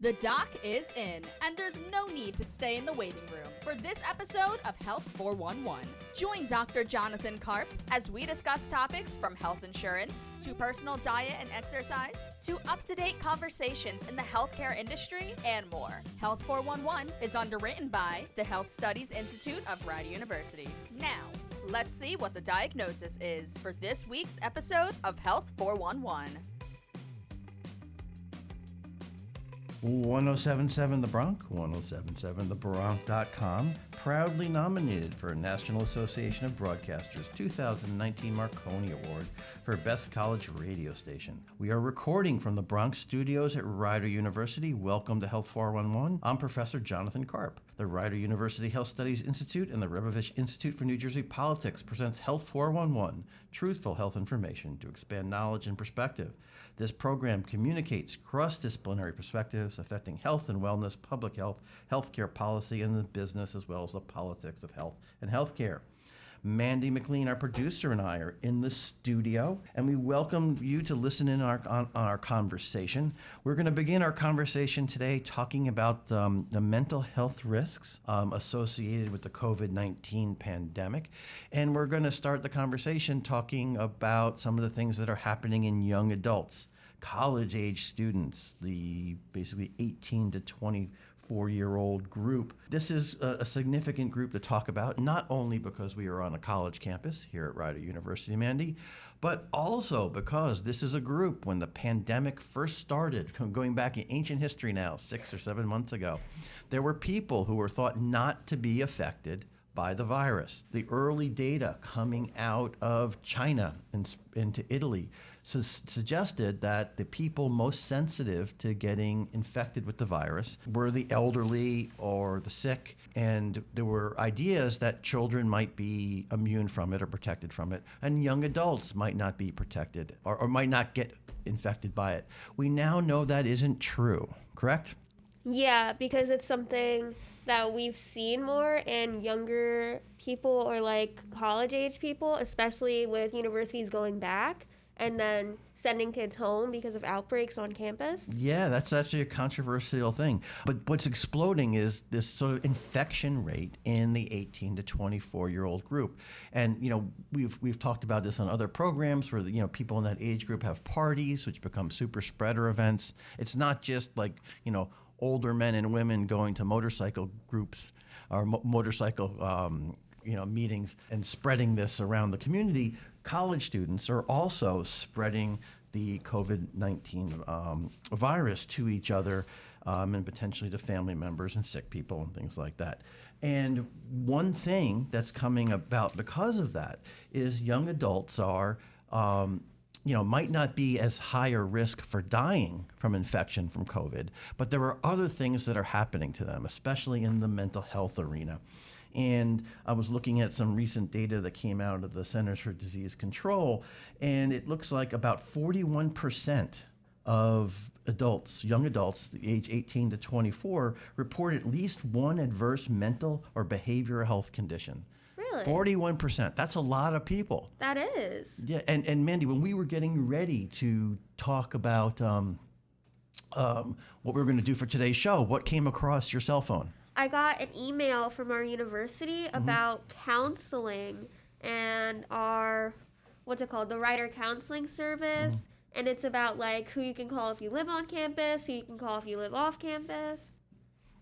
The doc is in, and there's no need to stay in the waiting room for this episode of Health 411. Join Dr. Jonathan Karp as we discuss topics from health insurance to personal diet and exercise to up to date conversations in the healthcare industry and more. Health 411 is underwritten by the Health Studies Institute of Rider University. Now, let's see what the diagnosis is for this week's episode of Health 411. 1077 The Bronx, 1077thebronx.com, proudly nominated for a National Association of Broadcasters 2019 Marconi Award for Best College Radio Station. We are recording from the Bronx studios at Rider University. Welcome to Health 411. I'm Professor Jonathan Karp. The Rider University Health Studies Institute and the Rebovich Institute for New Jersey Politics presents Health 411, truthful health information to expand knowledge and perspective. This program communicates cross disciplinary perspectives affecting health and wellness, public health, healthcare policy, and the business, as well as the politics of health and healthcare. Mandy McLean, our producer, and I are in the studio, and we welcome you to listen in our, on, on our conversation. We're going to begin our conversation today talking about um, the mental health risks um, associated with the COVID 19 pandemic. And we're going to start the conversation talking about some of the things that are happening in young adults, college age students, the basically 18 to 20 four year old group. This is a, a, significant group to talk about, not only because we are on a college campus here at Rider University, Mandy, but also because this is a group when the pandemic first started, going back in ancient history now, six or seven months ago, there were people who were thought not to be affected by the virus. The early data coming out of China and into Italy su- suggested that the people most sensitive to getting infected with the virus were the elderly or the sick. And there were ideas that children might be immune from it or protected from it, and young adults might not be protected or, or might not get infected by it. We now know that isn't true, correct? Yeah, because it's something that we've seen more in younger people or like college age people, especially with universities going back and then sending kids home because of outbreaks on campus. Yeah, that's actually a controversial thing. But what's exploding is this sort of infection rate in the 18 to 24 year old group. And you know, we've we've talked about this on other programs where you know people in that age group have parties which become super spreader events. It's not just like, you know, older men and women going to motorcycle groups or mo- motorcycle um, you know meetings and spreading this around the community. College students are also spreading the COVID nineteen um, virus to each other. Um, and potentially to family members and sick people and things like that. And one thing that's coming about because of that is young adults are um, you know, might not be as high a risk for dying from infection from COVID, but there are other things that are happening to them, especially in the mental health arena. And I was looking at some recent data that came out of the Centers for Disease Control, and it looks like about 41% of adults, young adults, the age 18 to 24, report at least one adverse mental or behavioral health condition. Really? Forty-one percent. That's a lot of people. That is. Yeah, and and Mandy, when we were getting ready to talk about um, um, what we were going to do for today's show, what came across your cell phone? I got an email from our university mm-hmm. about counseling and our what's it called, the Rider Counseling Service. Mm-hmm. And it's about like who you can call if you live on campus, who you can call if you live off campus.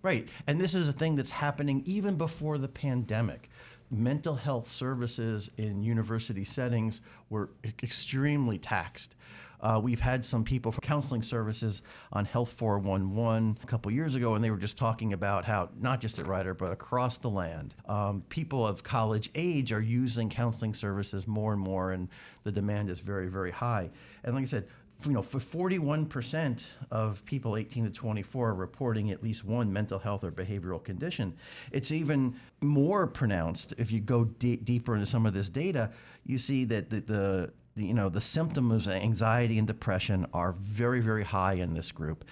Right. And this is a thing that's happening even before the pandemic mental health services in university settings were extremely taxed. Uh, we've had some people for counseling services on Health 411 a couple years ago, and they were just talking about how, not just at Rider, but across the land, um, people of college age are using counseling services more and more, and the demand is very, very high. And like I said, you know, for 41% of people 18 to 24 are reporting at least one mental health or behavioral condition. It's even more pronounced if you go d- deeper into some of this data. You see that the, the, you know the symptoms of anxiety and depression are very very high in this group,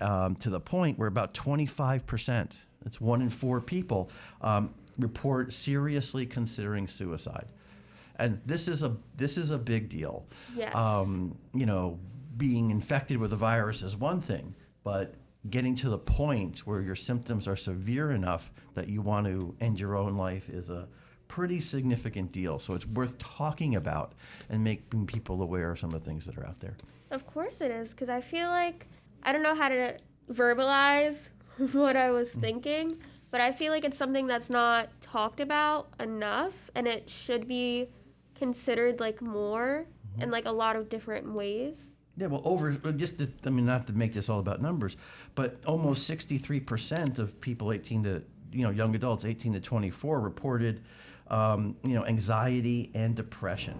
um, to the point where about 25%, it's one in four people, um, report seriously considering suicide and this is a this is a big deal. Yes. Um, you know, being infected with a virus is one thing, but getting to the point where your symptoms are severe enough that you want to end your own life is a pretty significant deal. So it's worth talking about and making people aware of some of the things that are out there. Of course it is, because I feel like I don't know how to verbalize what I was thinking, but I feel like it's something that's not talked about enough, and it should be considered like more in like a lot of different ways. Yeah, well, over just to, I mean, not to make this all about numbers, but almost 63% of people 18 to you know young adults 18 to 24 reported um, you know anxiety and depression,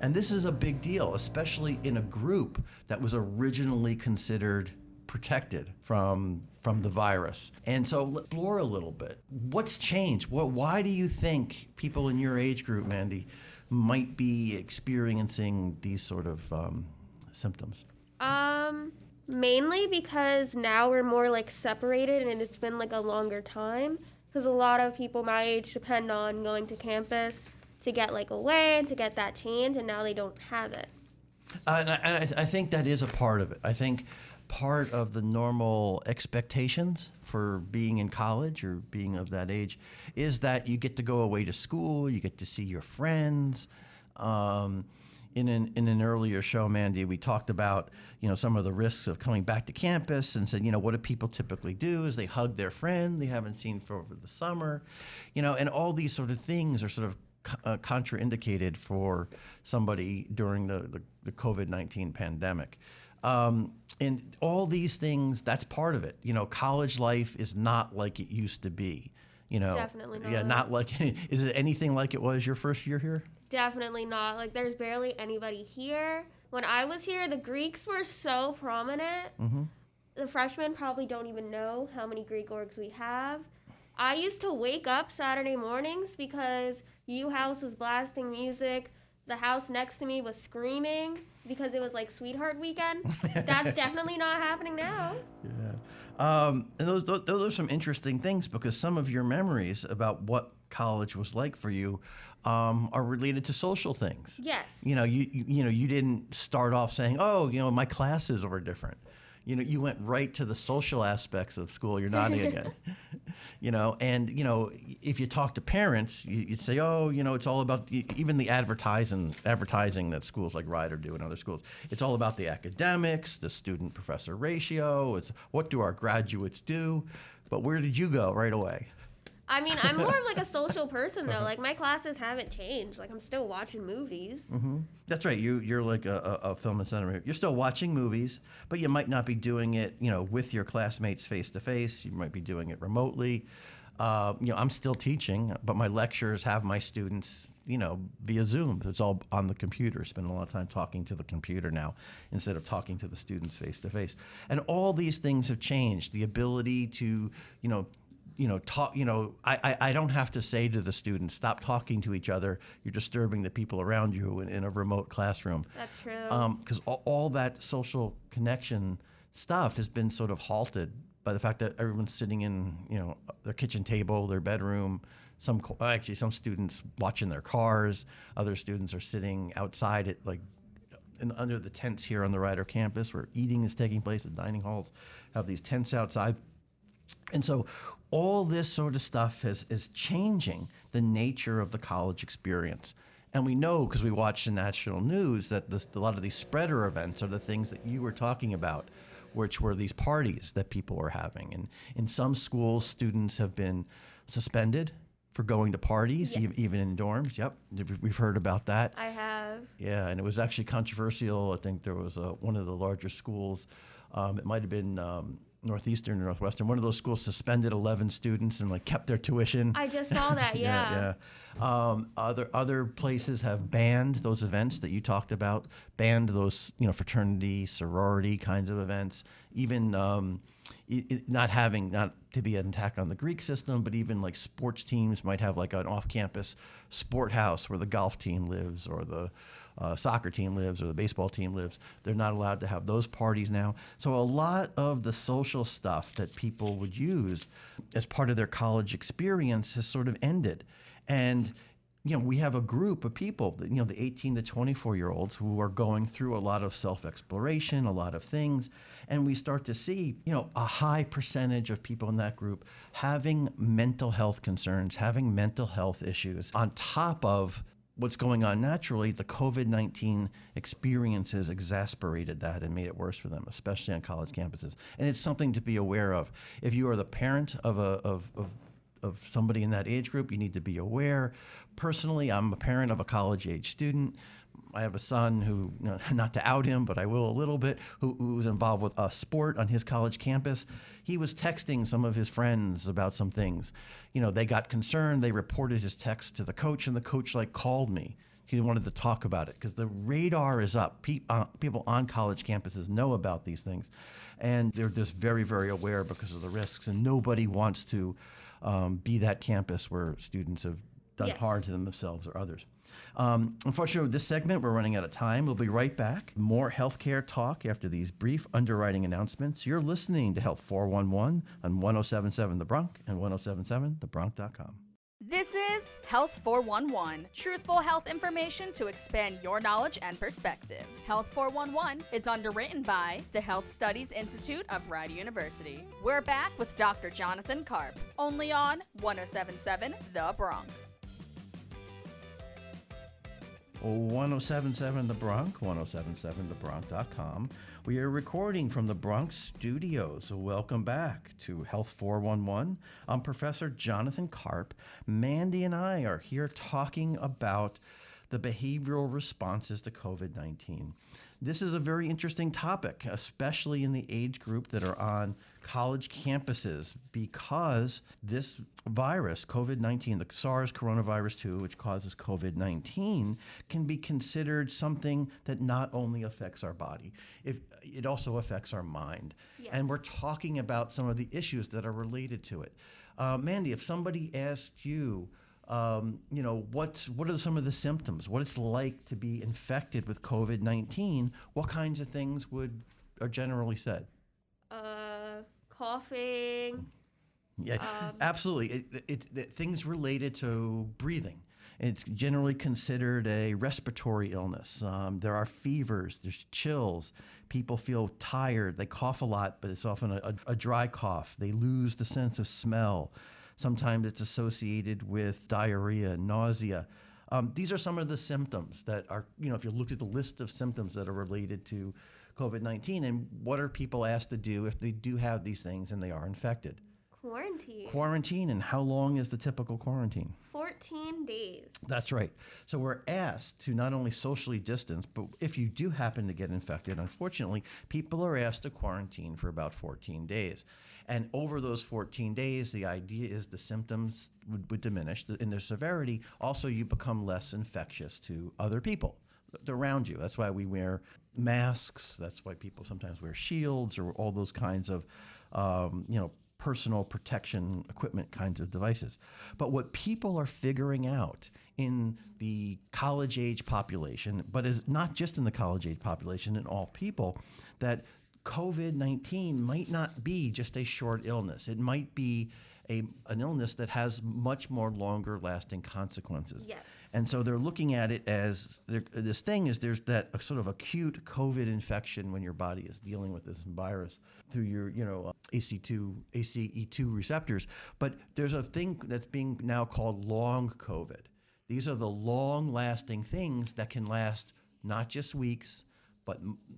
and this is a big deal, especially in a group that was originally considered protected from from the virus. And so explore a little bit. What's changed? What, why do you think people in your age group, Mandy, might be experiencing these sort of um, symptoms? Um, mainly because now we're more like separated and it's been like a longer time. Because a lot of people my age depend on going to campus to get like away and to get that change, and now they don't have it. Uh, and I, and I I think that is a part of it. I think part of the normal expectations for being in college or being of that age is that you get to go away to school, you get to see your friends. Um, in an, in an earlier show, Mandy, we talked about you know some of the risks of coming back to campus and said you know what do people typically do is they hug their friend they haven't seen for over the summer, you know, and all these sort of things are sort of uh, contraindicated for somebody during the, the, the COVID 19 pandemic. Um, and all these things, that's part of it. You know, college life is not like it used to be. You know, Definitely not. Yeah, not. like, is it anything like it was your first year here? Definitely not. Like, there's barely anybody here. When I was here, the Greeks were so prominent. The freshmen probably don't even know how many Greek orgs we have. I used to wake up Saturday mornings because U House was blasting music. The house next to me was screaming because it was like Sweetheart Weekend. That's definitely not happening now. Yeah. Um, and those, those, those are some interesting things because some of your memories about what college was like for you um, are related to social things. Yes. You know, you, you you know, you didn't start off saying, "Oh, you know, my classes were different." You know, you went right to the social aspects of school. You're nodding again. you know, and you know, if you talk to parents, you, you'd say, "Oh, you know, it's all about even the advertising advertising that schools like Rider do and other schools. It's all about the academics, the student professor ratio. It's what do our graduates do." But where did you go right away? I mean, I'm more of like a social person though. Like my classes haven't changed. Like I'm still watching movies. That's right. You you're like a, a, a film and cinema. You're still watching movies, but you might not be doing it, you know, with your classmates face to face. You might be doing it remotely. Uh, you know, I'm still teaching, but my lectures have my students, you know, via Zoom. It's all on the computer. Spend a lot of time talking to the computer now instead of talking to the students face to face. And all these things have changed. The ability to, you know, you know, talk. You know, I, I, I don't have to say to the students, "Stop talking to each other. You're disturbing the people around you in, in a remote classroom." That's true. Um, because all, all that social connection stuff has been sort of halted by the fact that everyone's sitting in, you know, their kitchen table, their bedroom. Some actually, some students watching their cars. Other students are sitting outside at like in, under the tents here on the Rider campus where eating is taking place. The dining halls have these tents outside. And so all this sort of stuff is, is changing the nature of the college experience. And we know because we watch the national news that this, a lot of these spreader events are the things that you were talking about, which were these parties that people were having. And in some schools, students have been suspended for going to parties, e- even in dorms. Yep, we've heard about that. I have. Yeah, and it was actually controversial. I think there was a, one of the larger schools. Um, it might have been um, Northeastern or Northwestern. One of those schools suspended 11 students and like kept their tuition. I just saw that. Yeah. yeah. Um, other other places have banned those events that you talked about. Banned those you know fraternity, sorority kinds of events. Even um, i i- not having not to be an attack on the Greek system, but even like sports teams might have like an off-campus sport house where the golf team lives or the uh, soccer team lives or the baseball team lives. They're not allowed to have those parties now. So a lot of the social stuff that people would use as part of their college experience has sort of ended. And you know, we have a group of people, you know, the 18 to 24 year olds who are going through a lot of self exploration, a lot of things. And we start to see, you know, a high percentage of people in that group having mental health concerns, having mental health issues on top of what's going on naturally. The COVID 19 experiences exasperated that and made it worse for them, especially on college campuses. And it's something to be aware of. If you are the parent of a, of, of of somebody in that age group, you need to be aware. Personally, I'm a parent of a college age student. I have a son who, not to out him, but I will a little bit, who, who was involved with a sport on his college campus. He was texting some of his friends about some things. You know, they got concerned. They reported his text to the coach, and the coach like called me. He wanted to talk about it because the radar is up. Pe- uh, people on college campuses know about these things, and they're just very, very aware because of the risks. And nobody wants to um, be that campus where students have done Yes. harm to themselves or others. Um, unfortunately, with this segment, we're running out of time. We'll be right back. More healthcare talk after these brief underwriting announcements. You're listening to Health 411 on 1077 The Bronx and 1077thebronx.com. This is Health 411, truthful health information to expand your knowledge and perspective. Health 411 is underwritten by the Health Studies Institute of Rider University. We're back with Dr. Jonathan Karp, only on 1077 The Bronx. 1077 The Bronx, 1077thebronx.com. We are recording from the Bronx studios. Welcome back to Health 411. I'm Professor Jonathan Karp. Mandy and I are here talking about the behavioral responses to COVID 19. This is a very interesting topic, especially in the age group that are on college campuses, because this virus, COVID 19, the SARS coronavirus 2, which causes COVID 19, can be considered something that not only affects our body, if, it also affects our mind. And we're talking about some of the issues that are related to it. Uh, Mandy, if somebody asked you, um, you know, what's what are some of the symptoms? What it's like to be infected with COVID nineteen? What kinds of things would are generally said? Coughing. Yeah, absolutely. It, it, it, things related to breathing. It's generally considered a respiratory illness. Um, there are fevers, there's chills. People feel tired. They cough a lot, but it's often a, a, a dry cough. They lose the sense of smell. Sometimes it's associated with diarrhea, nausea. Um, these are some of the symptoms that are, you know, if you look at the list of symptoms that are related to COVID 19, and what are people asked to do if they do have these things and they are infected? Quarantine. Quarantine, and how long is the typical quarantine? 14 days. That's right. So we're asked to not only socially distance, but if you do happen to get infected, unfortunately, people are asked to quarantine for about 14 days. And over those 14 days, the idea is the symptoms would, would diminish in their severity. Also, you become less infectious to other people around you. That's why we wear masks. That's why people sometimes wear shields or all those kinds of, um, you know, personal protection equipment kinds of devices. But what people are figuring out in the college age population, but is not just in the college age population, in all people, that COVID 19 might not be just a short illness. It might be a, an illness that has much more longer lasting consequences. Yes. And so they're looking at it as this thing is there's that sort of acute COVID infection when your body is dealing with this virus through your you know uh, AC2 ACE2 receptors. But there's a thing that's being now called long COVID. These are the long lasting things that can last not just weeks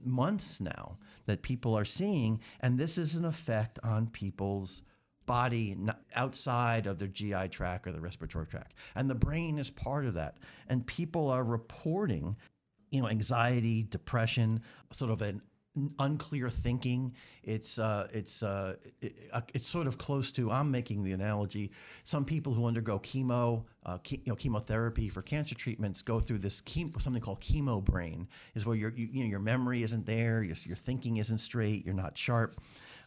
months now that people are seeing and this is an effect on people's body outside of their GI tract or the respiratory tract. And the brain is part of that. And people are reporting, you know, anxiety, depression, sort of an unclear thinking. It's uh, it's uh, it, uh, it's sort of close to. I'm making the analogy. Some people who undergo chemo, uh, che- you know, chemotherapy for cancer treatments go through this something called chemo brain, is where your you, you know your memory isn't there, your your thinking isn't straight, you're not sharp.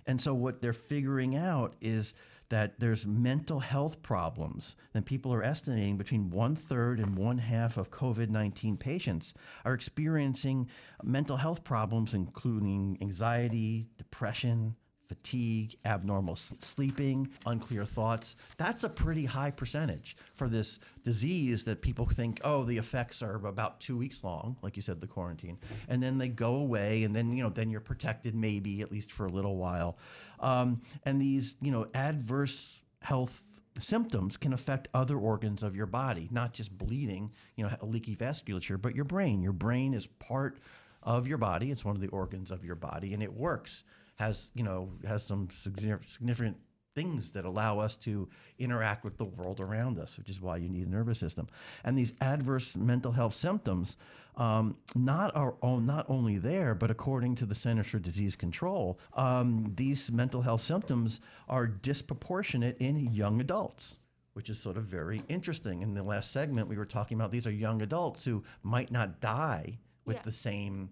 And so what they're figuring out is that there's mental health problems. And people are estimating between one third and one half of COVID 19 patients are experiencing mental health problems, including anxiety, depression, fatigue, abnormal sleeping, unclear thoughts. That's a pretty high percentage for this disease that people think, oh, the effects are about two weeks long, like you said, the quarantine, and then they go away, and then you know, then you're protected maybe at least for a little while. Um, and these, you know, adverse health symptoms can affect other organs of your body, not just bleeding, you know, leaky vasculature, but your brain. Your brain is part of your body. It's one of the organs of your body, and it works. Has you know has some significant things that allow us to interact with the world around us, which is why you need a nervous system. And these adverse mental health symptoms, um, not are not only there, but according to the Centers for Disease Control, um, these mental health symptoms are disproportionate in young adults. Which is sort of very interesting. In the last segment, we were talking about these are young adults who might not die with Yeah. the same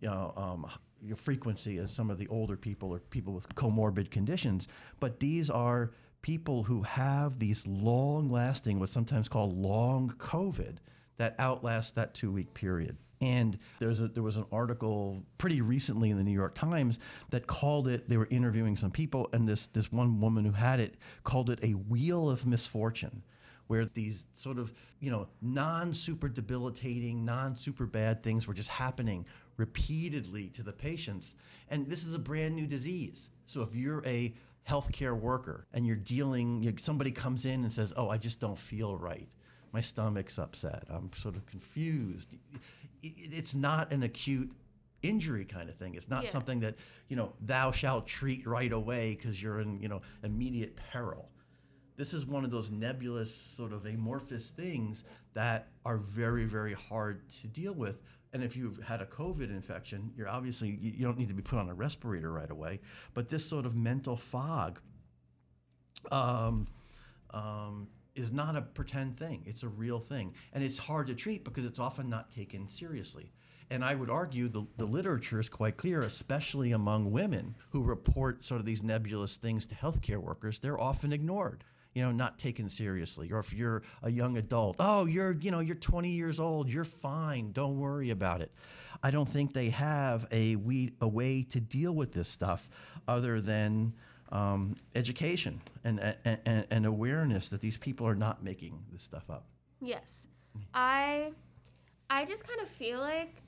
you know, um, your frequency as some of the older people or people with comorbid conditions. But these are people who have these long lasting, what's sometimes called long COVID, that outlast that two week period. And there's a, there was an article pretty recently in the New York Times that called it, they were interviewing some people, and this, this one woman who had it called it a wheel of misfortune where these sort of you know non super debilitating, non super bad things were just happening repeatedly to the patients. And this is a brand new disease. So if you're a healthcare worker and you're dealing, you, somebody comes in and says, "Oh, I just don't feel right. My stomach's upset. I'm sort of confused." It's not an acute injury kind of thing. It's not Yeah. something that you know thou shalt treat right away because you're in you know immediate peril this is one of those nebulous sort of amorphous things that are very very hard to deal with and if you've had a covid infection you're obviously you don't need to be put on a respirator right away. But this sort of mental fog um, um, is not a pretend thing. It's a real thing. And it's hard to treat because it's often not taken seriously. And I would argue the, the literature is quite clear, especially among women who report sort of these nebulous things to healthcare workers. They're often ignored, you know, not taken seriously. Or if you're a young adult, oh, you're, you know, you're 20 years old, you're fine, don't worry about it. I don't think they have a, we, a way to deal with this stuff other than um, education and, and, and, and awareness that these people are not making this stuff up. Yes. I I just kind of feel like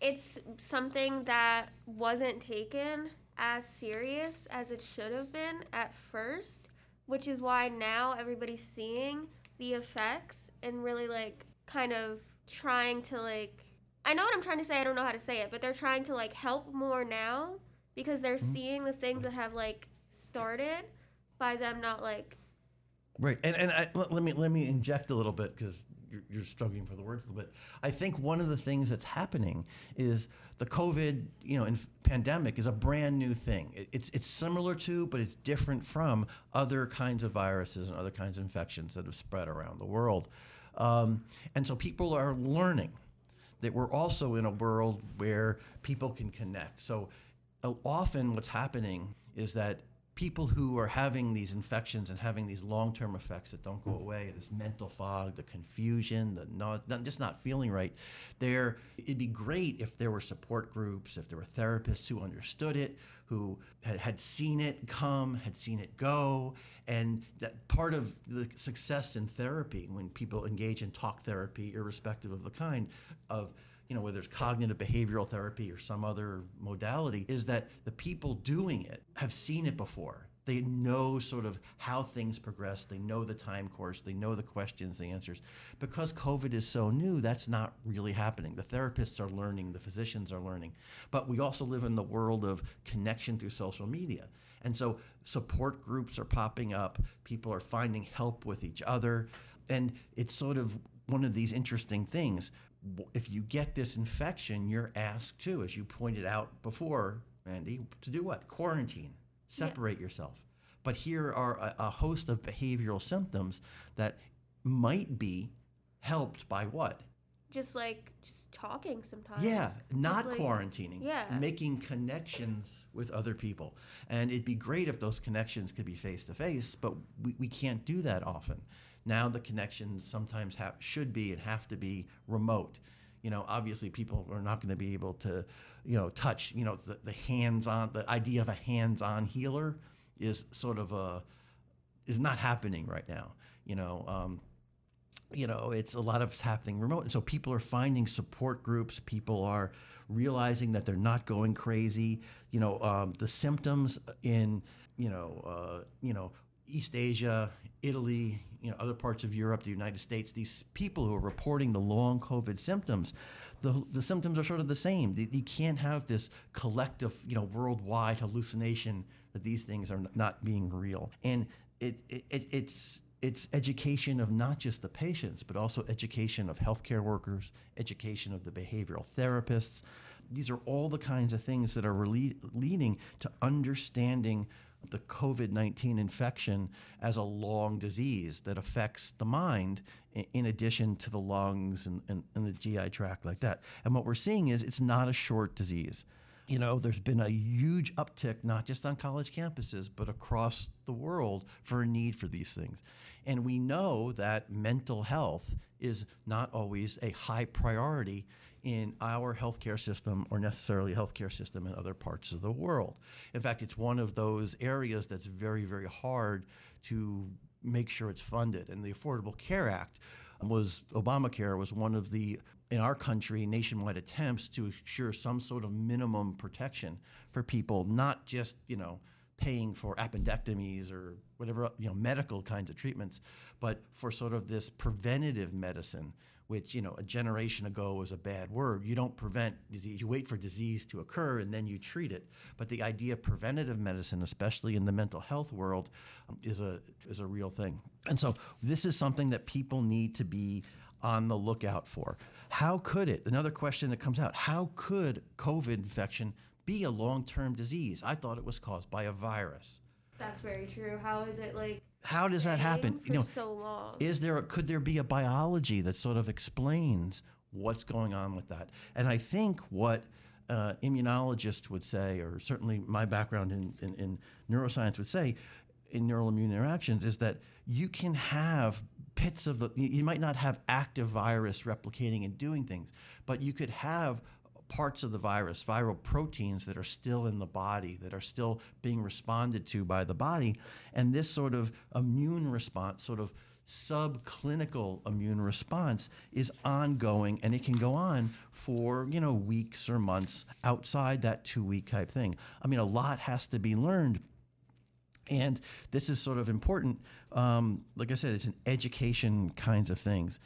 it's something that wasn't taken as serious as it should have been at first, which is why now everybody's seeing the effects and really like kind of trying to like I know what I'm trying to say, I don't know how to say it, but they're trying to like help more now because they're mm-hmm. seeing the things that have like started by them not like Right, and and I, let, let me let me inject a little bit because you're, you're struggling for the words a little bit. I think one of the things that's happening is the COVID, you know, pandemic is a brand new thing. It, it's it's similar to, but it's different from other kinds of viruses and other kinds of infections that have spread around the world, um, and so people are learning that we're also in a world where people can connect. So uh, often what's happening is that people who are having these infections and having these long-term effects that don't go mm. away, this mental fog, the confusion, the not, not just not feeling right, there it'd be great if there were support groups, if there were therapists who understood it, who had, had seen it come, had seen it go, and that part of the success in therapy when people engage in talk therapy, irrespective of the kind of you know, whether it's cognitive behavioral therapy or some other modality, is that the people doing it have seen it before. They know sort of how things progress. They know the time course. They know the questions, the answers. Because COVID is so new, that's not really happening. The therapists are learning, the physicians are learning. But we also live in the world of connection through social media. And so support groups are popping up, people are finding help with each other. And it's sort of one of these interesting things if you get this infection, you're asked to, as you pointed out before, Mandy, to do what? Quarantine, separate yourself. But here are a, a, host of behavioral symptoms that might be helped by what? just like just talking sometimes. Yeah, not like- quarantining. yeah. Making connections with other people. And it'd be great if those connections could be face to face, but we, we can't do that often. Now the connections sometimes have, should be and have to be remote. you know, obviously people are not going to be able to, you know, touch, you know, the, the hands-on, the idea of a hands-on healer is sort of a, is not happening right now. You know, um, you know, it's a lot of happening remote. And so people are finding support groups. People are realizing that they're not going crazy. You know, um, the symptoms in, you know, uh, you know, East Asia, Italy, you know, other parts of Europe, the United States, these people who are reporting the long COVID symptoms, the, the symptoms are sort of the same. You can't have this collective, you know, worldwide hallucination that these things are not being real. And it, it, it it's it's education of not just the patients, but also education of healthcare workers, education of the behavioral therapists. These are all the kinds of things that are really leading to understanding the COVID 19 infection as a long disease that affects the mind in addition to the lungs and, and, and, the GI tract, like that. And what we're seeing is it's not a short disease. You know, there's been a huge uptick, not just on college campuses, but across the world for a need for these things. And we know that mental health is not always a high priority in our healthcare system or necessarily healthcare system in other parts of the world. In fact, it's one of those areas that's very, very hard to make sure it's funded. And the Affordable Care Act was Obamacare was one of the in our country nationwide attempts to ensure some sort of minimum protection for people, not just you know paying for appendectomies or whatever you know medical kinds of treatments, but for sort of this preventative medicine which you know a generation ago was a bad word. You don't prevent disease; you wait for disease to occur and then you treat it. But the idea of preventative medicine, especially in the mental health world, um, is a is a real thing. And so this is something that people need to be on the lookout for. How could it? Another question that comes out: How could COVID infection be a long-term disease? I thought it was caused by a virus. That's very true. How is it like how does that happen? you know, so long. Is there could there be a biology that sort of explains what's going on with that? And I think what uh, immunologists would say, or certainly my background in, in, in neuroscience would say, in neural immune interactions, is that you can have pits of the you might not have active virus replicating and doing things but you could have parts of the virus, viral proteins that are still in the body, that are still being responded to by the body. And this sort of immune response, sort of subclinical immune response is ongoing and it can go on for you know weeks or months outside that two week type thing. I mean a lot has to be learned. And this is sort of important. Um, like i said it's an education kinds of things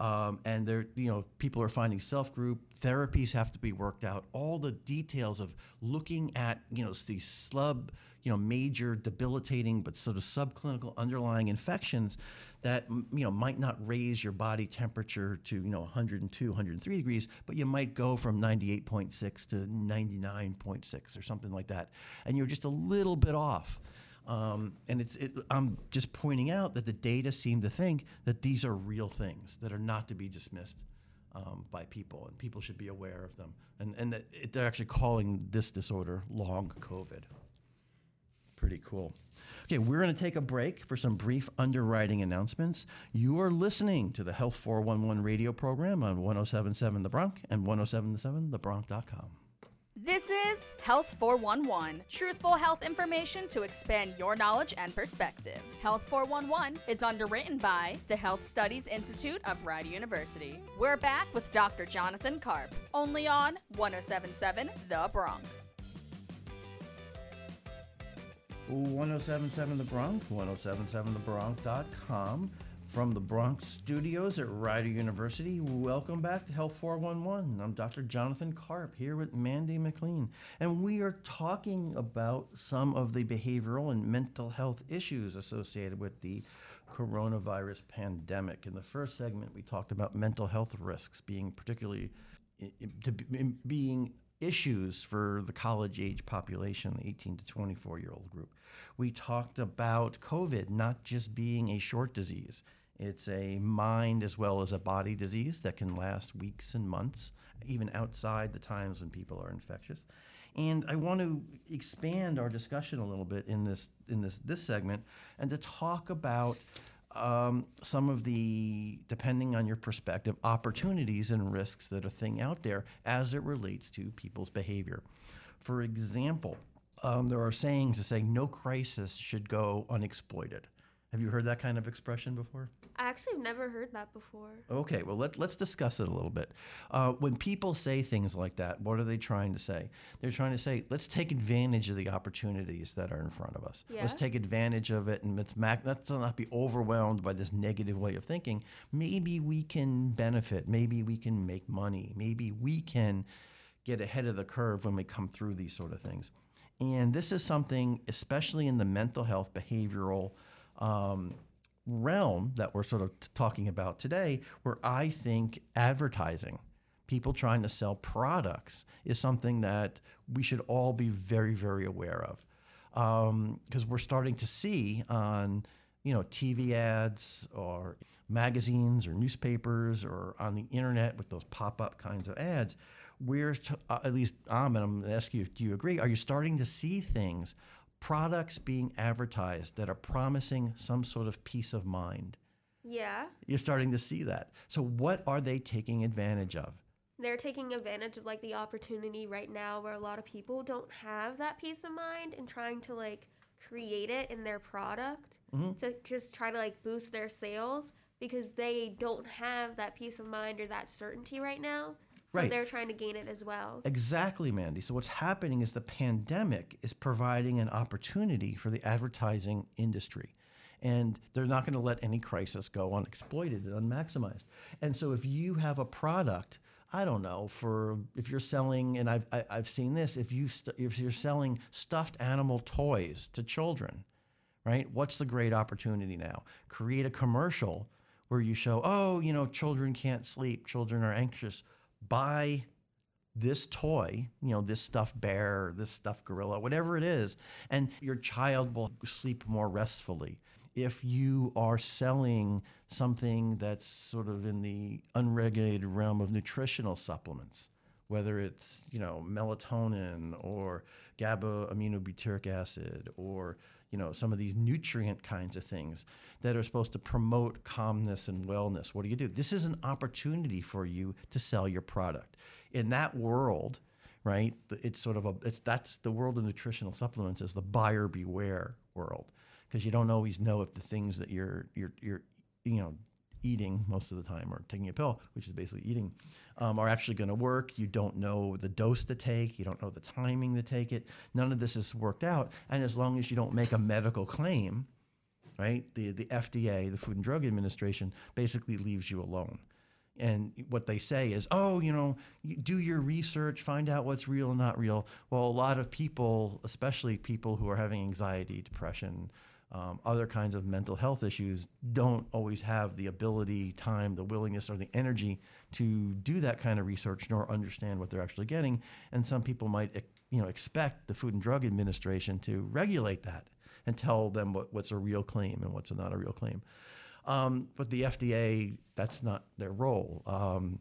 um, and there, you know, people are finding self-group therapies have to be worked out. All the details of looking at, you know, these slub, you know, major debilitating but sort of subclinical underlying infections that you know might not raise your body temperature to you know 102, 103 degrees, but you might go from 98.6 to 99.6 or something like that, and you're just a little bit off. Um, and it's, it, I'm just pointing out that the data seem to think that these are real things that are not to be dismissed um, by people, and people should be aware of them. And, and that it, they're actually calling this disorder long COVID. Pretty cool. Okay, we're going to take a break for some brief underwriting announcements. You are listening to the Health 411 radio program on 1077 The Bronx and 1077thebronx.com. This is Health 411, truthful health information to expand your knowledge and perspective. Health 411 is underwritten by the Health Studies Institute of Rider University. We're back with Dr. Jonathan Karp, only on 1077 The Bronx. 1077 The Bronx, 1077thebronx.com. From the Bronx studios at Rider University, welcome back to Health 411. I'm Dr. Jonathan Karp here with Mandy McLean, and we are talking about some of the behavioral and mental health issues associated with the coronavirus pandemic. In the first segment, we talked about mental health risks being particularly being issues for the college age population, the 18 to 24 year old group. We talked about COVID not just being a short disease it's a mind as well as a body disease that can last weeks and months, even outside the times when people are infectious. And I want to expand our discussion a little bit in this in this this segment and to talk about um, some of the, depending on your perspective, opportunities and risks that are thing out there as it relates to people's behavior. For example, um, there are sayings that say no crisis should go unexploited. Have you heard that kind of expression before? I actually have never heard that before. Okay, well, let, let's discuss it a little bit. Uh, when people say things like that, what are they trying to say? They're trying to say, let's take advantage of the opportunities that are in front of us. Yeah. Let's take advantage of it and let's, mac- let's not be overwhelmed by this negative way of thinking. Maybe we can benefit. Maybe we can make money. Maybe we can get ahead of the curve when we come through these sort of things. And this is something, especially in the mental health, behavioral, um, realm that we're sort of talking about today, where I think advertising, people trying to sell products, is something that we should all be very, very aware of. Because we're starting to see on you know TV ads or magazines or newspapers or on the internet with those pop-up kinds of ads, we're t- uh, at least I'm and I'm going to ask you, do you agree? Are you starting to see things products being advertised that are promising some sort of peace of mind. Yeah. You're starting to see that. So, what are they taking advantage of? They're taking advantage of like the opportunity right now where a lot of people don't have that peace of mind and trying to like create it in their product mm-hmm. to just try to like boost their sales because they don't have that peace of mind or that certainty right now. So Right. they're trying to gain it as well. Exactly, Mandy. So, what's happening is the pandemic is providing an opportunity for the advertising industry. And they're not going to let any crisis go unexploited and unmaximized. And so, if you have a product, I don't know, for if you're selling, and I've, I, I've seen this, if, you st- if you're selling stuffed animal toys to children, right? What's the great opportunity now? Create a commercial where you show, oh, you know, children can't sleep, children are anxious. Buy this toy, you know, this stuffed bear, this stuffed gorilla, whatever it is, and your child will sleep more restfully. If you are selling something that's sort of in the unregulated realm of nutritional supplements, whether it's you know melatonin or gamma aminobutyric acid or you know some of these nutrient kinds of things that are supposed to promote calmness and wellness. What do you do? This is an opportunity for you to sell your product. In that world, right? It's sort of a it's that's the world of nutritional supplements is the buyer beware world because you don't always know if the things that you're you're you're you know eating most of the time or taking a pill, which is basically eating, um, are actually going to work. You don't know the dose to take. You don't know the timing to take it. None of this is worked out. And as long as you don't make a medical claim, right, the, the FDA, the Food and Drug Administration, basically leaves you alone. And what they say is, oh, you know, do your research, find out what's real and not real. Well, a lot of people, especially people who are having anxiety, depression, um, other kinds of mental health issues, don't always have the ability, time, the willingness, or the energy to do that kind of research nor understand what they're actually getting. And some people might, you know, expect the Food and Drug Administration to regulate that and tell them what, what's a real claim and what's not a real claim. Um, but the FDA, that's not their role. Um,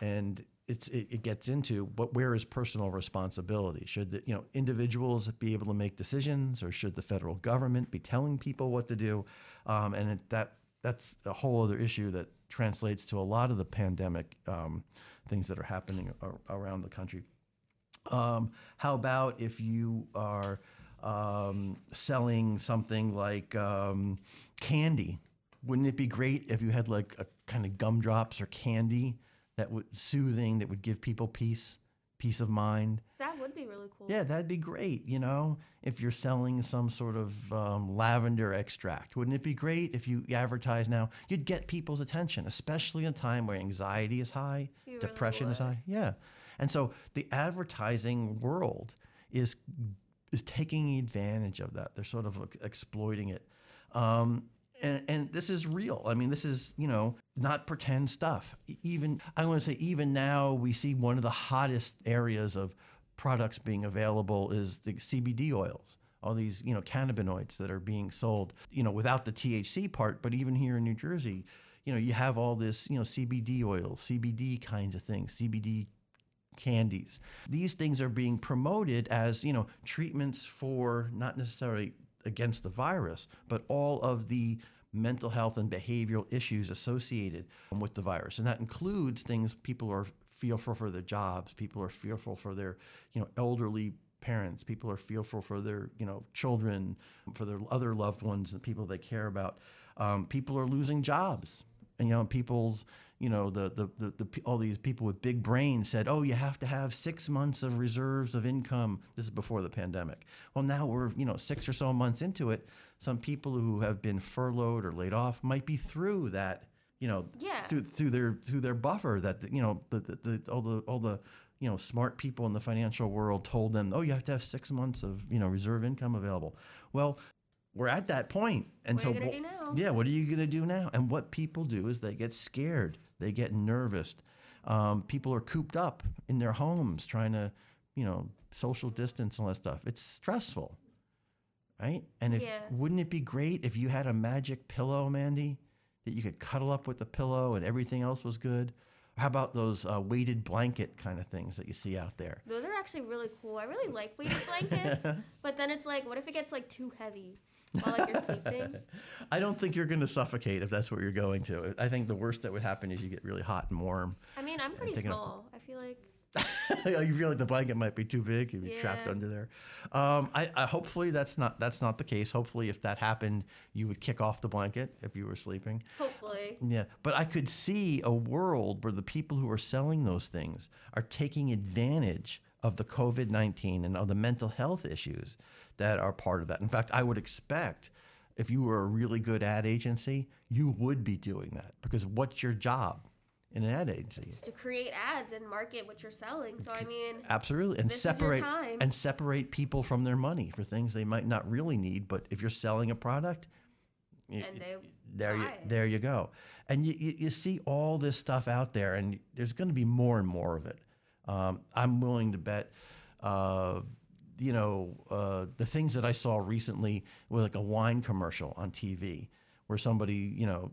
and it's, it, it gets into what where is personal responsibility? Should the, you know individuals be able to make decisions, or should the federal government be telling people what to do? Um, and it, that that's a whole other issue that translates to a lot of the pandemic um, things that are happening ar- around the country. Um, how about if you are um, selling something like um, candy? Wouldn't it be great if you had like a kind of gumdrops or candy that would soothing that would give people peace, peace of mind? That would be really cool. Yeah, that'd be great. You know, if you're selling some sort of um, lavender extract, wouldn't it be great if you advertise now? You'd get people's attention, especially in a time where anxiety is high, You really depression is high. Yeah, and so the advertising world is is taking advantage of that. They're sort of exploiting it. Um, and, and this is real. I mean, this is you know not pretend stuff. Even I want to say even now we see one of the hottest areas of products being available is the CBD oils. All these you know cannabinoids that are being sold. You know without the THC part, but even here in New Jersey, you know you have all this you know CBD oils, CBD kinds of things, CBD candies. These things are being promoted as, you know, treatments for not necessarily against the virus, but all of the mental health and behavioral issues associated with the virus. And that includes things people are fearful for their jobs, people are fearful for their, you know, elderly parents, people are fearful for their, you know, children, for their other loved ones and people they care about. Um, people are losing jobs. And you know, people's, you know, the, the the the all these people with big brains said, "Oh, you have to have six months of reserves of income." This is before the pandemic. Well, now we're you know six or so months into it. Some people who have been furloughed or laid off might be through that, you know, Yeah. through through their through their buffer that you know the, the, the all the all the you know smart people in the financial world told them, "Oh, you have to have six months of you know reserve income available." Well, we're at that point, and What so are you gonna do now? yeah, what are you going to do now? And what people do is they get scared, they get nervous. Um, people are cooped up in their homes trying to, you know, social distance and all that stuff. It's stressful, right? And if Yeah. wouldn't it be great if you had a magic pillow, Mandy, that you could cuddle up with the pillow and everything else was good? How about those uh, weighted blanket kind of things that you see out there? Those are actually really cool. I really like weighted blankets, but then it's like, what if it gets like too heavy while like you're sleeping? I don't think you're going to suffocate if that's what you're going to. I think the worst that would happen is you get really hot and warm. I mean, I'm pretty small. I feel like you feel like the blanket might be too big, you'd be trapped under there. Um, I, I hopefully that's not that's not the case. Hopefully, if that happened, you would kick off the blanket if you were sleeping. hopefully. Yeah, but I could see a world where the people who are selling those things are taking advantage of the COVID 19 and of the mental health issues that are part of that. In fact, I would expect if you were a really good ad agency, you would be doing that because what's your job in an ad agency? to create ads and market what you're selling. So I mean, Absolutely, and This is your separate time. and separate people from their money for things they might not really need. But if you're selling a product, y- And they there you there you go, and you, you, you see all this stuff out there, and there's going to be more and more of it. Um, I'm willing to bet. Uh, you know, uh, the things that I saw recently was like a wine commercial on TV where somebody, you know,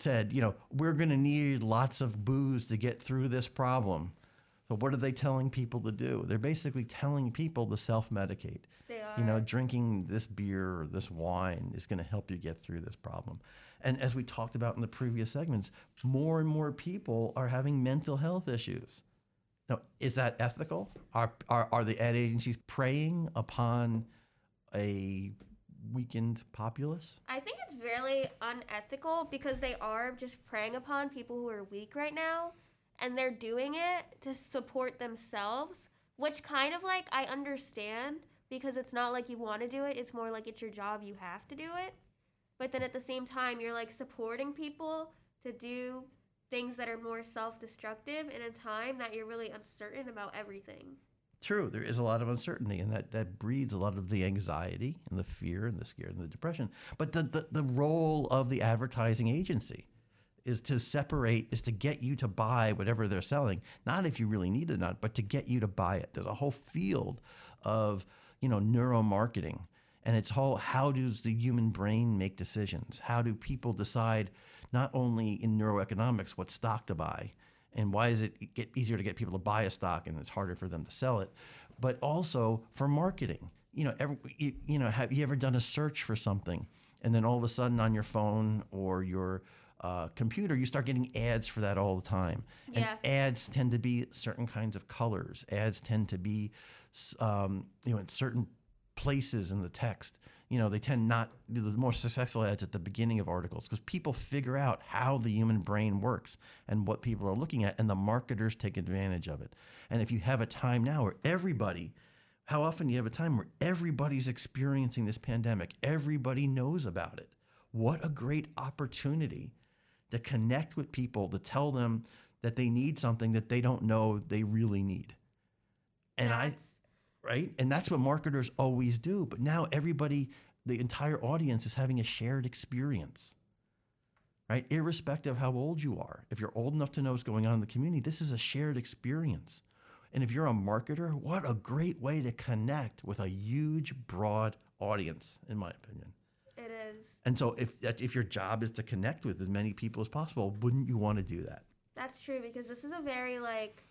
said, you know, we're going to need lots of booze to get through this problem. So what are they telling people to do? They're basically telling people to self-medicate. They are. You know, drinking this beer or this wine is going to help you get through this problem. And as we talked about in the previous segments, more and more people are having mental health issues. Now, is that ethical? Are, are, are the ad agencies preying upon a weakened populace? I think it's really unethical because they are just preying upon people who are weak right now and they're doing it to support themselves, which kind of like I understand because it's not like you want to do it, it's more like it's your job, you have to do it. But then at the same time, you're like supporting people to do things that are more self destructive in a time that you're really uncertain about everything. True, there is a lot of uncertainty, and that, that breeds a lot of the anxiety and the fear and the scare and the depression. But the, the, the role of the advertising agency is to separate, is to get you to buy whatever they're selling, not if you really need it or not, but to get you to buy it. There's a whole field of, you know, neuromarketing. And it's whole how does the human brain make decisions? How do people decide not only in neuroeconomics what stock to buy, and why is it get easier to get people to buy a stock and it's harder for them to sell it? But also for marketing you know every, you, you know have you ever done a search for something and then all of a sudden on your phone or your uh, computer you start getting ads for that all the time? Yeah. and ads tend to be certain kinds of colors. Ads tend to be um, you know in certain places in the text you know they tend not the more successful ads at the beginning of articles because people figure out how the human brain works and what people are looking at and the marketers take advantage of it. And if you have a time now where everybody how often do you have a time where everybody's experiencing this pandemic? Everybody knows about it. What a great opportunity to connect with people to tell them that they need something that they don't know they really need. And i That's- right? And that's what marketers always do. But now everybody, the entire audience is having a shared experience, right? Irrespective of how old you are. If you're old enough to know what's going on in the community, this is a shared experience. And if you're a marketer, what a great way to connect with a huge, broad audience, in my opinion. It is. And so, if if your job is to connect with as many people as possible, wouldn't you want to do that? That's true because this is a very like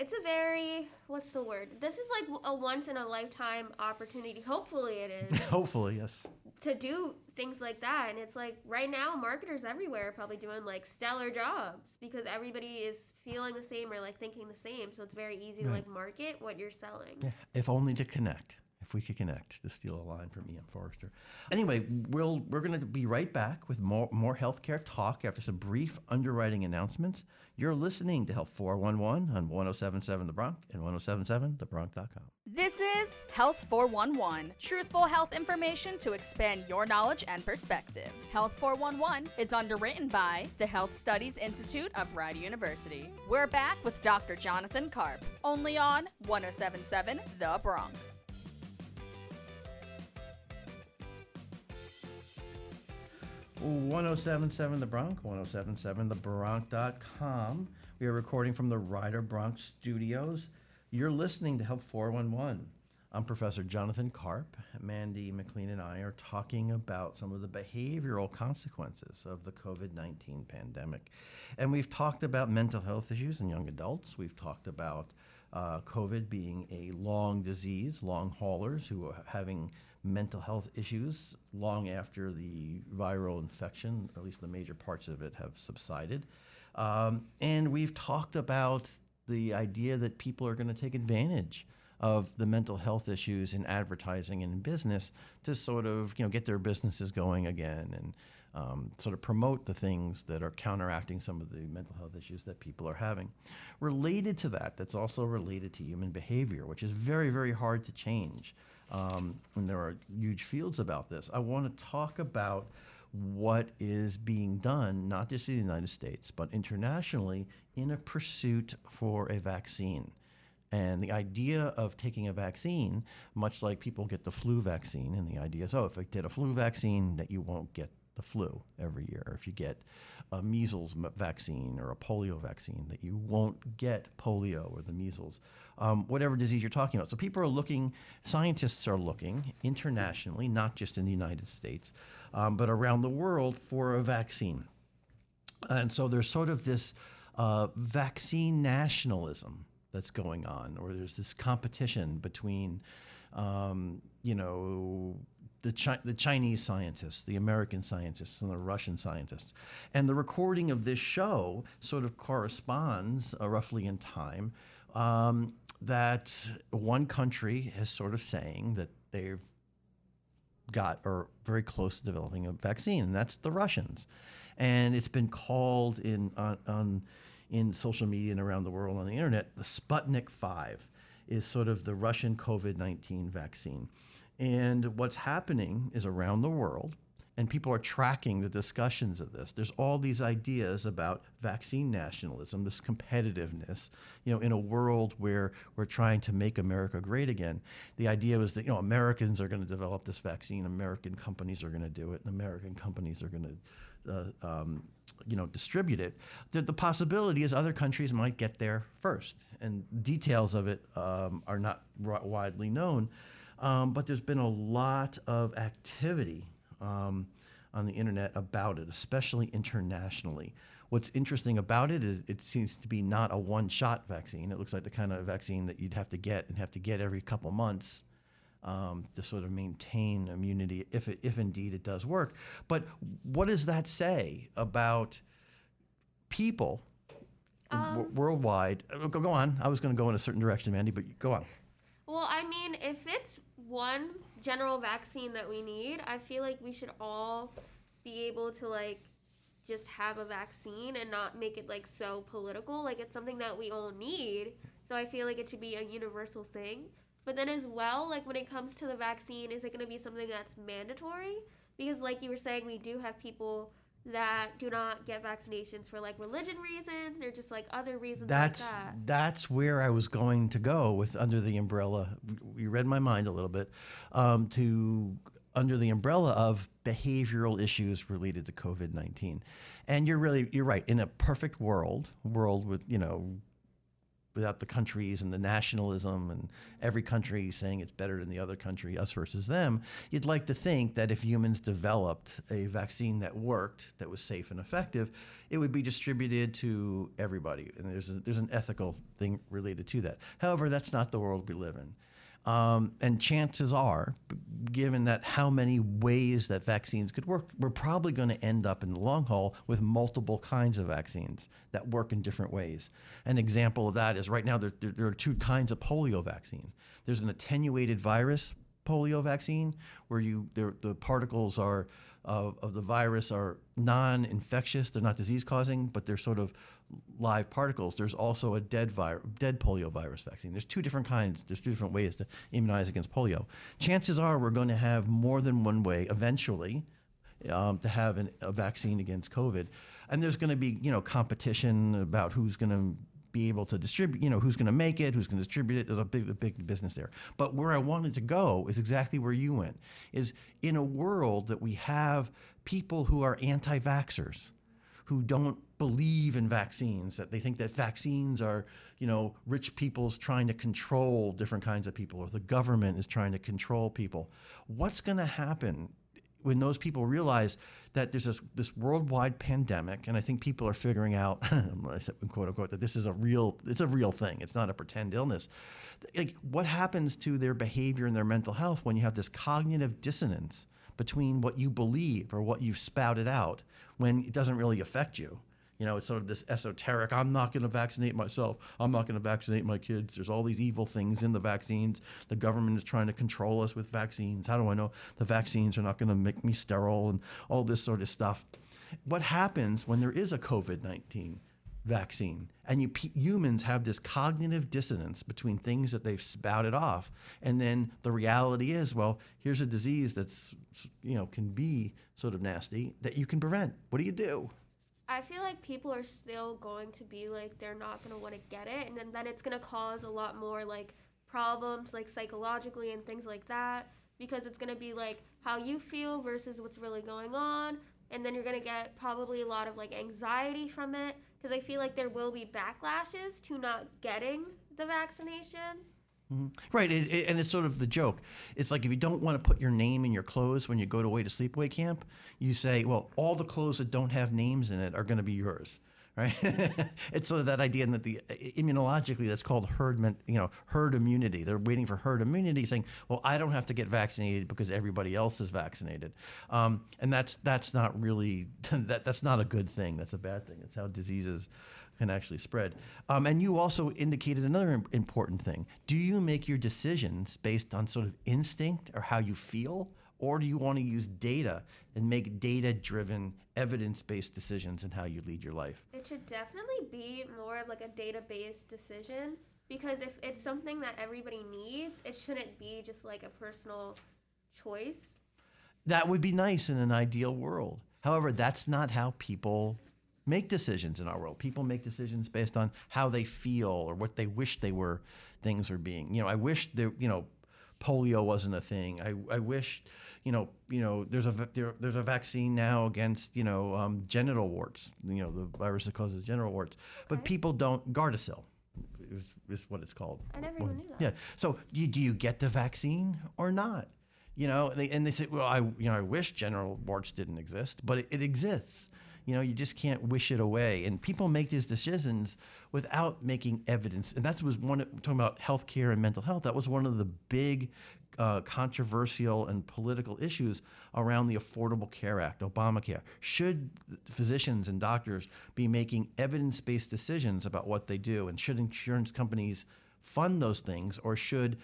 it's a very what's the word? This is like a once in a lifetime opportunity. Hopefully it is. Hopefully, yes. to do things like that. And it's like right now, marketers everywhere are probably doing like stellar jobs because everybody is feeling the same or like thinking the same. So it's very easy to like market what you're selling. Yeah, if only to connect. If we could connect, to steal a line from Ian Forrester. Anyway, we'll we're going to be right back with more more healthcare talk after some brief underwriting announcements. You're listening to Health 411 on 1077 The Bronx and 1077thebronx.com. This is Health 411, truthful health information to expand your knowledge and perspective. Health 411 is underwritten by the Health Studies Institute of Rider University. We're back with Dr. Jonathan Karp, only on 1077 The Bronx. 1077 The Bronx, 1077thebronx.com. We are recording from the Rider Bronx studios. You're listening to Health 411. I'm Professor Jonathan Karp. Mandy McLean and I are talking about some of the behavioral consequences of the COVID 19 pandemic. And we've talked about mental health issues in young adults. We've talked about uh, COVID being a long disease, long haulers who are having mental health issues long after the viral infection, at least the major parts of it, have subsided. Um, and we've talked about the idea that people are going to take advantage of the mental health issues in advertising and in business to sort of you know get their businesses going again and um, sort of promote the things that are counteracting some of the mental health issues that people are having. Related to that, that's also related to human behavior, which is very very hard to change. Um, and there are huge fields about this. I want to talk about what is being done, not just in the United States, but internationally, in a pursuit for a vaccine. And the idea of taking a vaccine, much like people get the flu vaccine, and the idea is, oh, if I get a flu vaccine, that you won't get the flu every year. If you get a measles vaccine or a polio vaccine, that you won't get polio or the measles, um, whatever disease you're talking about. So people are looking, scientists are looking internationally, not just in the United States, um, but around the world for a vaccine. And so there's sort of this uh, vaccine nationalism that's going on, or there's this competition between, um, you know, the, Chi- the Chinese scientists, the American scientists, and the Russian scientists. And the recording of this show sort of corresponds uh, roughly in time um, that one country is sort of saying that they've got or very close to developing a vaccine, and that's the Russians. And it's been called in on, on in social media and around the world on the internet, the Sputnik Five is sort of the Russian COVID nineteen vaccine. And what's happening is around the world, and people are tracking the discussions of this. There's all these ideas about vaccine nationalism, this competitiveness, you know, in a world where we're trying to make America great again. The idea was that, you know, Americans are going to develop this vaccine, American companies are going to do it, and American companies are going to, uh, um, you know, distribute it. The, the possibility is other countries might get there first, and details of it um, are not widely known. Um, but there's been a lot of activity um, on the internet about it, especially internationally. What's interesting about it is it seems to be not a one shot vaccine. It looks like the kind of vaccine that you'd have to get and have to get every couple months um, to sort of maintain immunity if, it, if indeed it does work. But what does that say about people w- worldwide? Uh, Go, go on. I was going to go in a certain direction, Mandy, but go on. Well, I mean, if it's one general vaccine that we need, I feel like we should all be able to like just have a vaccine and not make it like so political. Like it's something that we all need. So I feel like it should be a universal thing. But then as well, like when it comes to the vaccine, is it going to be something that's mandatory? Because like you were saying, we do have people that do not get vaccinations for like religion reasons or just like other reasons That's like that. that's where I was going to go with under the umbrella. You read my mind a little bit. Um, to under the umbrella of behavioral issues related to COVID nineteen, and you're really you're right. In a perfect world, world with you know without the countries and the nationalism and every country saying it's better than the other country, us versus them, you'd like to think that if humans developed a vaccine that worked, that was safe and effective, it would be distributed to everybody. And there's, a, there's an ethical thing related to that. However, that's not the world we live in. Um, and chances are, given that how many ways that vaccines could work, we're probably going to end up in the long haul with multiple kinds of vaccines that work in different ways. An example of that is right now there, there, are two kinds of polio vaccine. There's an attenuated virus polio vaccine where you the particles are of, of the virus are non-infectious. They're not disease-causing, but they're sort of live particles. There's also a dead vir- dead polio virus vaccine. There's two different kinds. There's two different ways to immunize against polio. Chances are we're going to have more than one way eventually um, to have an, a vaccine against COVID, and there's going to be you know competition about who's going to be able to distribute, you know, who's going to make it, who's going to distribute it. There's a big, a big business there. But where I wanted to go is exactly where you went, is in a world that we have people who are anti-vaxxers, who don't believe in vaccines, that they think that vaccines are, you know, rich people's trying to control different kinds of people, or the government is trying to control people. What's going to happen when those people realize that there's this, this worldwide pandemic, and I think people are figuring out, quote unquote, that this is a real, it's a real thing. It's not a pretend illness. Like, what happens to their behavior and their mental health when you have this cognitive dissonance between what you believe or what you've spouted out when it doesn't really affect you? you know, it's sort of this esoteric, I'm not going to vaccinate myself. I'm not going to vaccinate my kids. There's all these evil things in the vaccines. The government is trying to control us with vaccines. How do I know the vaccines are not going to make me sterile and all this sort of stuff? What happens when there is a COVID 19 vaccine. And you, humans have this cognitive dissonance between things that they've spouted off. And then the reality is well here's a disease that's you know can be sort of nasty that you can prevent. What do you do? I feel like people are still going to be like they're not going to want to get it. And then, then it's going to cause a lot more like problems like psychologically and things like that. Because it's going to be like how you feel versus what's really going on. And then you're going to get probably a lot of like anxiety from it because I feel like there will be backlashes to not getting the vaccination. Mm-hmm. Right, it, it, and it's sort of the joke. It's like if you don't want to put your name in your clothes when you go to away to sleepaway camp, you say, "Well, all the clothes that don't have names in it are going to be yours." Right? it's sort of that idea that the immunologically that's called herd, you know, herd immunity. They're waiting for herd immunity, saying, "Well, I don't have to get vaccinated because everybody else is vaccinated," um, and that's that's not really that that's not a good thing. That's a bad thing. It's how diseases can actually spread. Um, and you also indicated another important thing. Do you make your decisions based on sort of instinct or how you feel? Or do you want to use data and make data driven, evidence based decisions in how you lead your life? It should definitely be more of like a data based decision because if it's something that everybody needs, it shouldn't be just like a personal choice. That would be nice in an ideal world. However, that's not how people make decisions in our world. People make decisions based on how they feel or what they wish they were things were being. You know, I wish there, you know, polio wasn't a thing. I, I wish, you know, you know, there's a there, there's a vaccine now against you know um, genital warts. You know, the virus that causes genital warts. But people don't Gardasil. Is, is what it's called. I never even knew that. Yeah. So do you, do you get the vaccine or not? You know, and they, and they say, well, I you know I wish genital warts didn't exist, but it, it exists. You know, you just can't wish it away. And people make these decisions without making evidence. And that was one talking about healthcare and mental health. That was one of the big uh, controversial and political issues around the Affordable Care Act, Obamacare. Should physicians and doctors be making evidence based decisions about what they do? And should insurance companies fund those things? Or should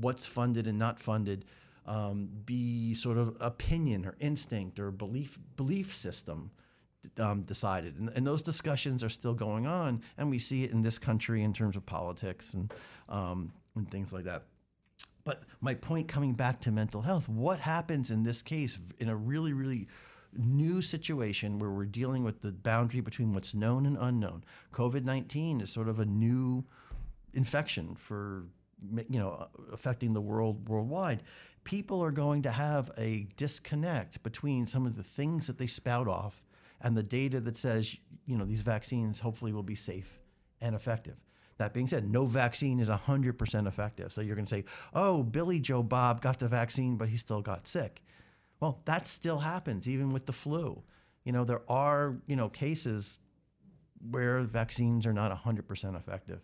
what's funded and not funded um, be sort of opinion or instinct or belief belief system um, decided. And, and, those discussions are still going on, and we see it in this country in terms of politics and, um, and things like that. But my point coming back to mental health, what happens in this case in a really, really new situation where we're dealing with the boundary between what's known and unknown? COVID 19 is sort of a new infection for you know affecting the world worldwide people are going to have a disconnect between some of the things that they spout off and the data that says, you know, these vaccines hopefully will be safe and effective. That being said, no vaccine is 100% effective. So you're going to say, oh, Billy Joe Bob got the vaccine, but he still got sick. Well, that still happens even with the flu. You know, there are, you know, cases where vaccines are not 100% effective.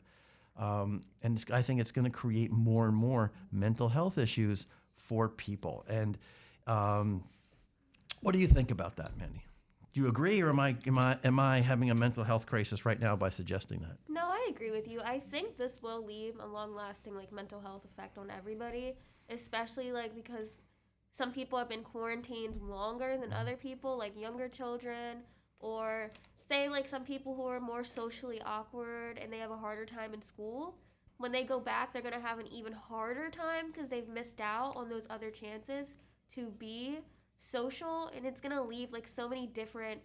Um, and I think it's going to create more and more mental health issues for people. And um, what do you think about that, Mandy? Do you agree, or am I am I am I having a mental health crisis right now by suggesting that? No, I agree with you. I think this will leave a long-lasting like mental health effect on everybody, especially like because some people have been quarantined longer than mm-hmm. other people, like younger children, or say like some people who are more socially awkward and they have a harder time in school. When they go back, they're gonna have an even harder time because they've missed out on those other chances to be social, and it's gonna leave like so many different.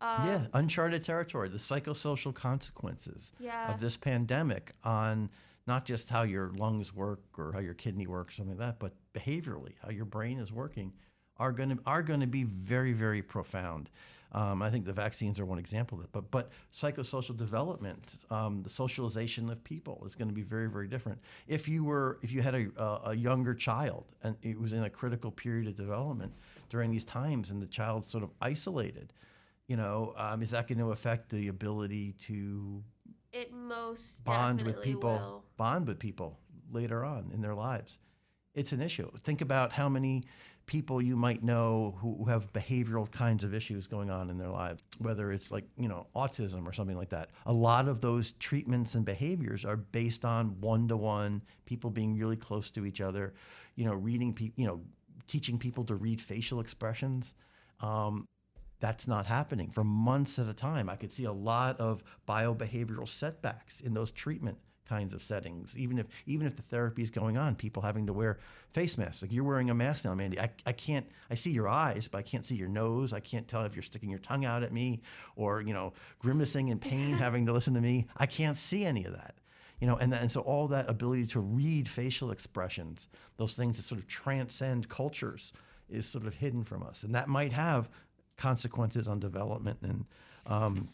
Um, yeah, uncharted territory. The psychosocial consequences Yeah. of this pandemic on not just how your lungs work or how your kidney works, something like that, but behaviorally, how your brain is working, are going to are going to be very very profound. Um, I think the vaccines are one example of it, but but psychosocial development, um, the socialization of people is going to be very very different. If you were if you had a, a, a younger child and it was in a critical period of development during these times, and the child's sort of isolated, you know, um, is that going to affect the ability to It most bond with people, will. bond with people later on in their lives. It's an issue. Think about how many people you might know who have behavioral kinds of issues going on in their lives, whether it's like, you know, autism or something like that. A lot of those treatments and behaviors are based on one to one, people being really close to each other, you know, reading people, you know, teaching people to read facial expressions. Um, that's not happening for months at a time. I could see a lot of biobehavioral setbacks in those treatment kinds of settings. Even if even if the therapy is going on, people having to wear face masks. Like you're wearing a mask now, Mandy. I, I can't I see your eyes, but I can't see your nose. I can't tell if you're sticking your tongue out at me or, you know, grimacing in pain, having to listen to me. I can't see any of that. You know, and, and so all that ability to read facial expressions, those things that sort of transcend cultures, is sort of hidden from us. And that might have consequences on development and um,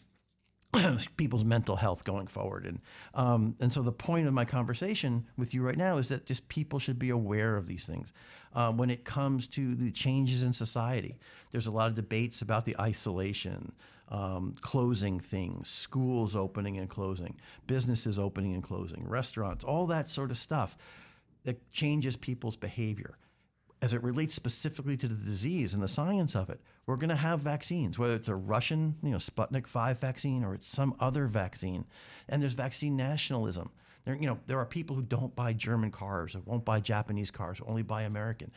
people's mental health going forward. And um, and so the point of my conversation with you right now is that just people should be aware of these things. Um, when it comes to the changes in society, there's a lot of debates about the isolation, um, closing things, schools opening and closing, businesses opening and closing, restaurants, all that sort of stuff that changes people's behavior as it relates specifically to the disease and the science of it, we're going to have vaccines, whether it's a Russian, you know, Sputnik 5 vaccine or it's some other vaccine. And there's vaccine nationalism. There, you know, there are people who don't buy German cars or won't buy Japanese cars, only buy American.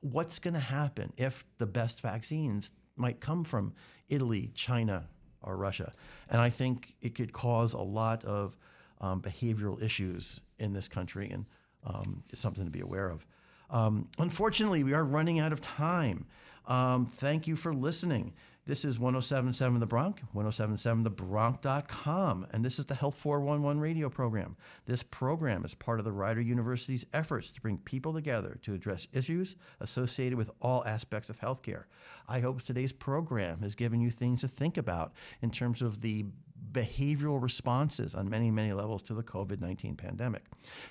What's going to happen if the best vaccines might come from Italy, China, or Russia? And I think it could cause a lot of um, behavioral issues in this country, and um, it's something to be aware of. Um, unfortunately, we are running out of time. Um, thank you for listening. This is 1077 The Bronx, 1077thebronx.com, and this is the Health 411 radio program. This program is part of the Rider University's efforts to bring people together to address issues associated with all aspects of healthcare. I hope today's program has given you things to think about in terms of the behavioral responses on many, many levels to the COVID 19 pandemic.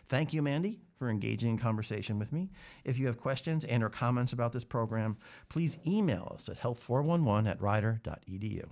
Thank you, Mandy, for engaging in conversation with me. If you have questions and or comments about this program, please email us at health411 at rider.edu.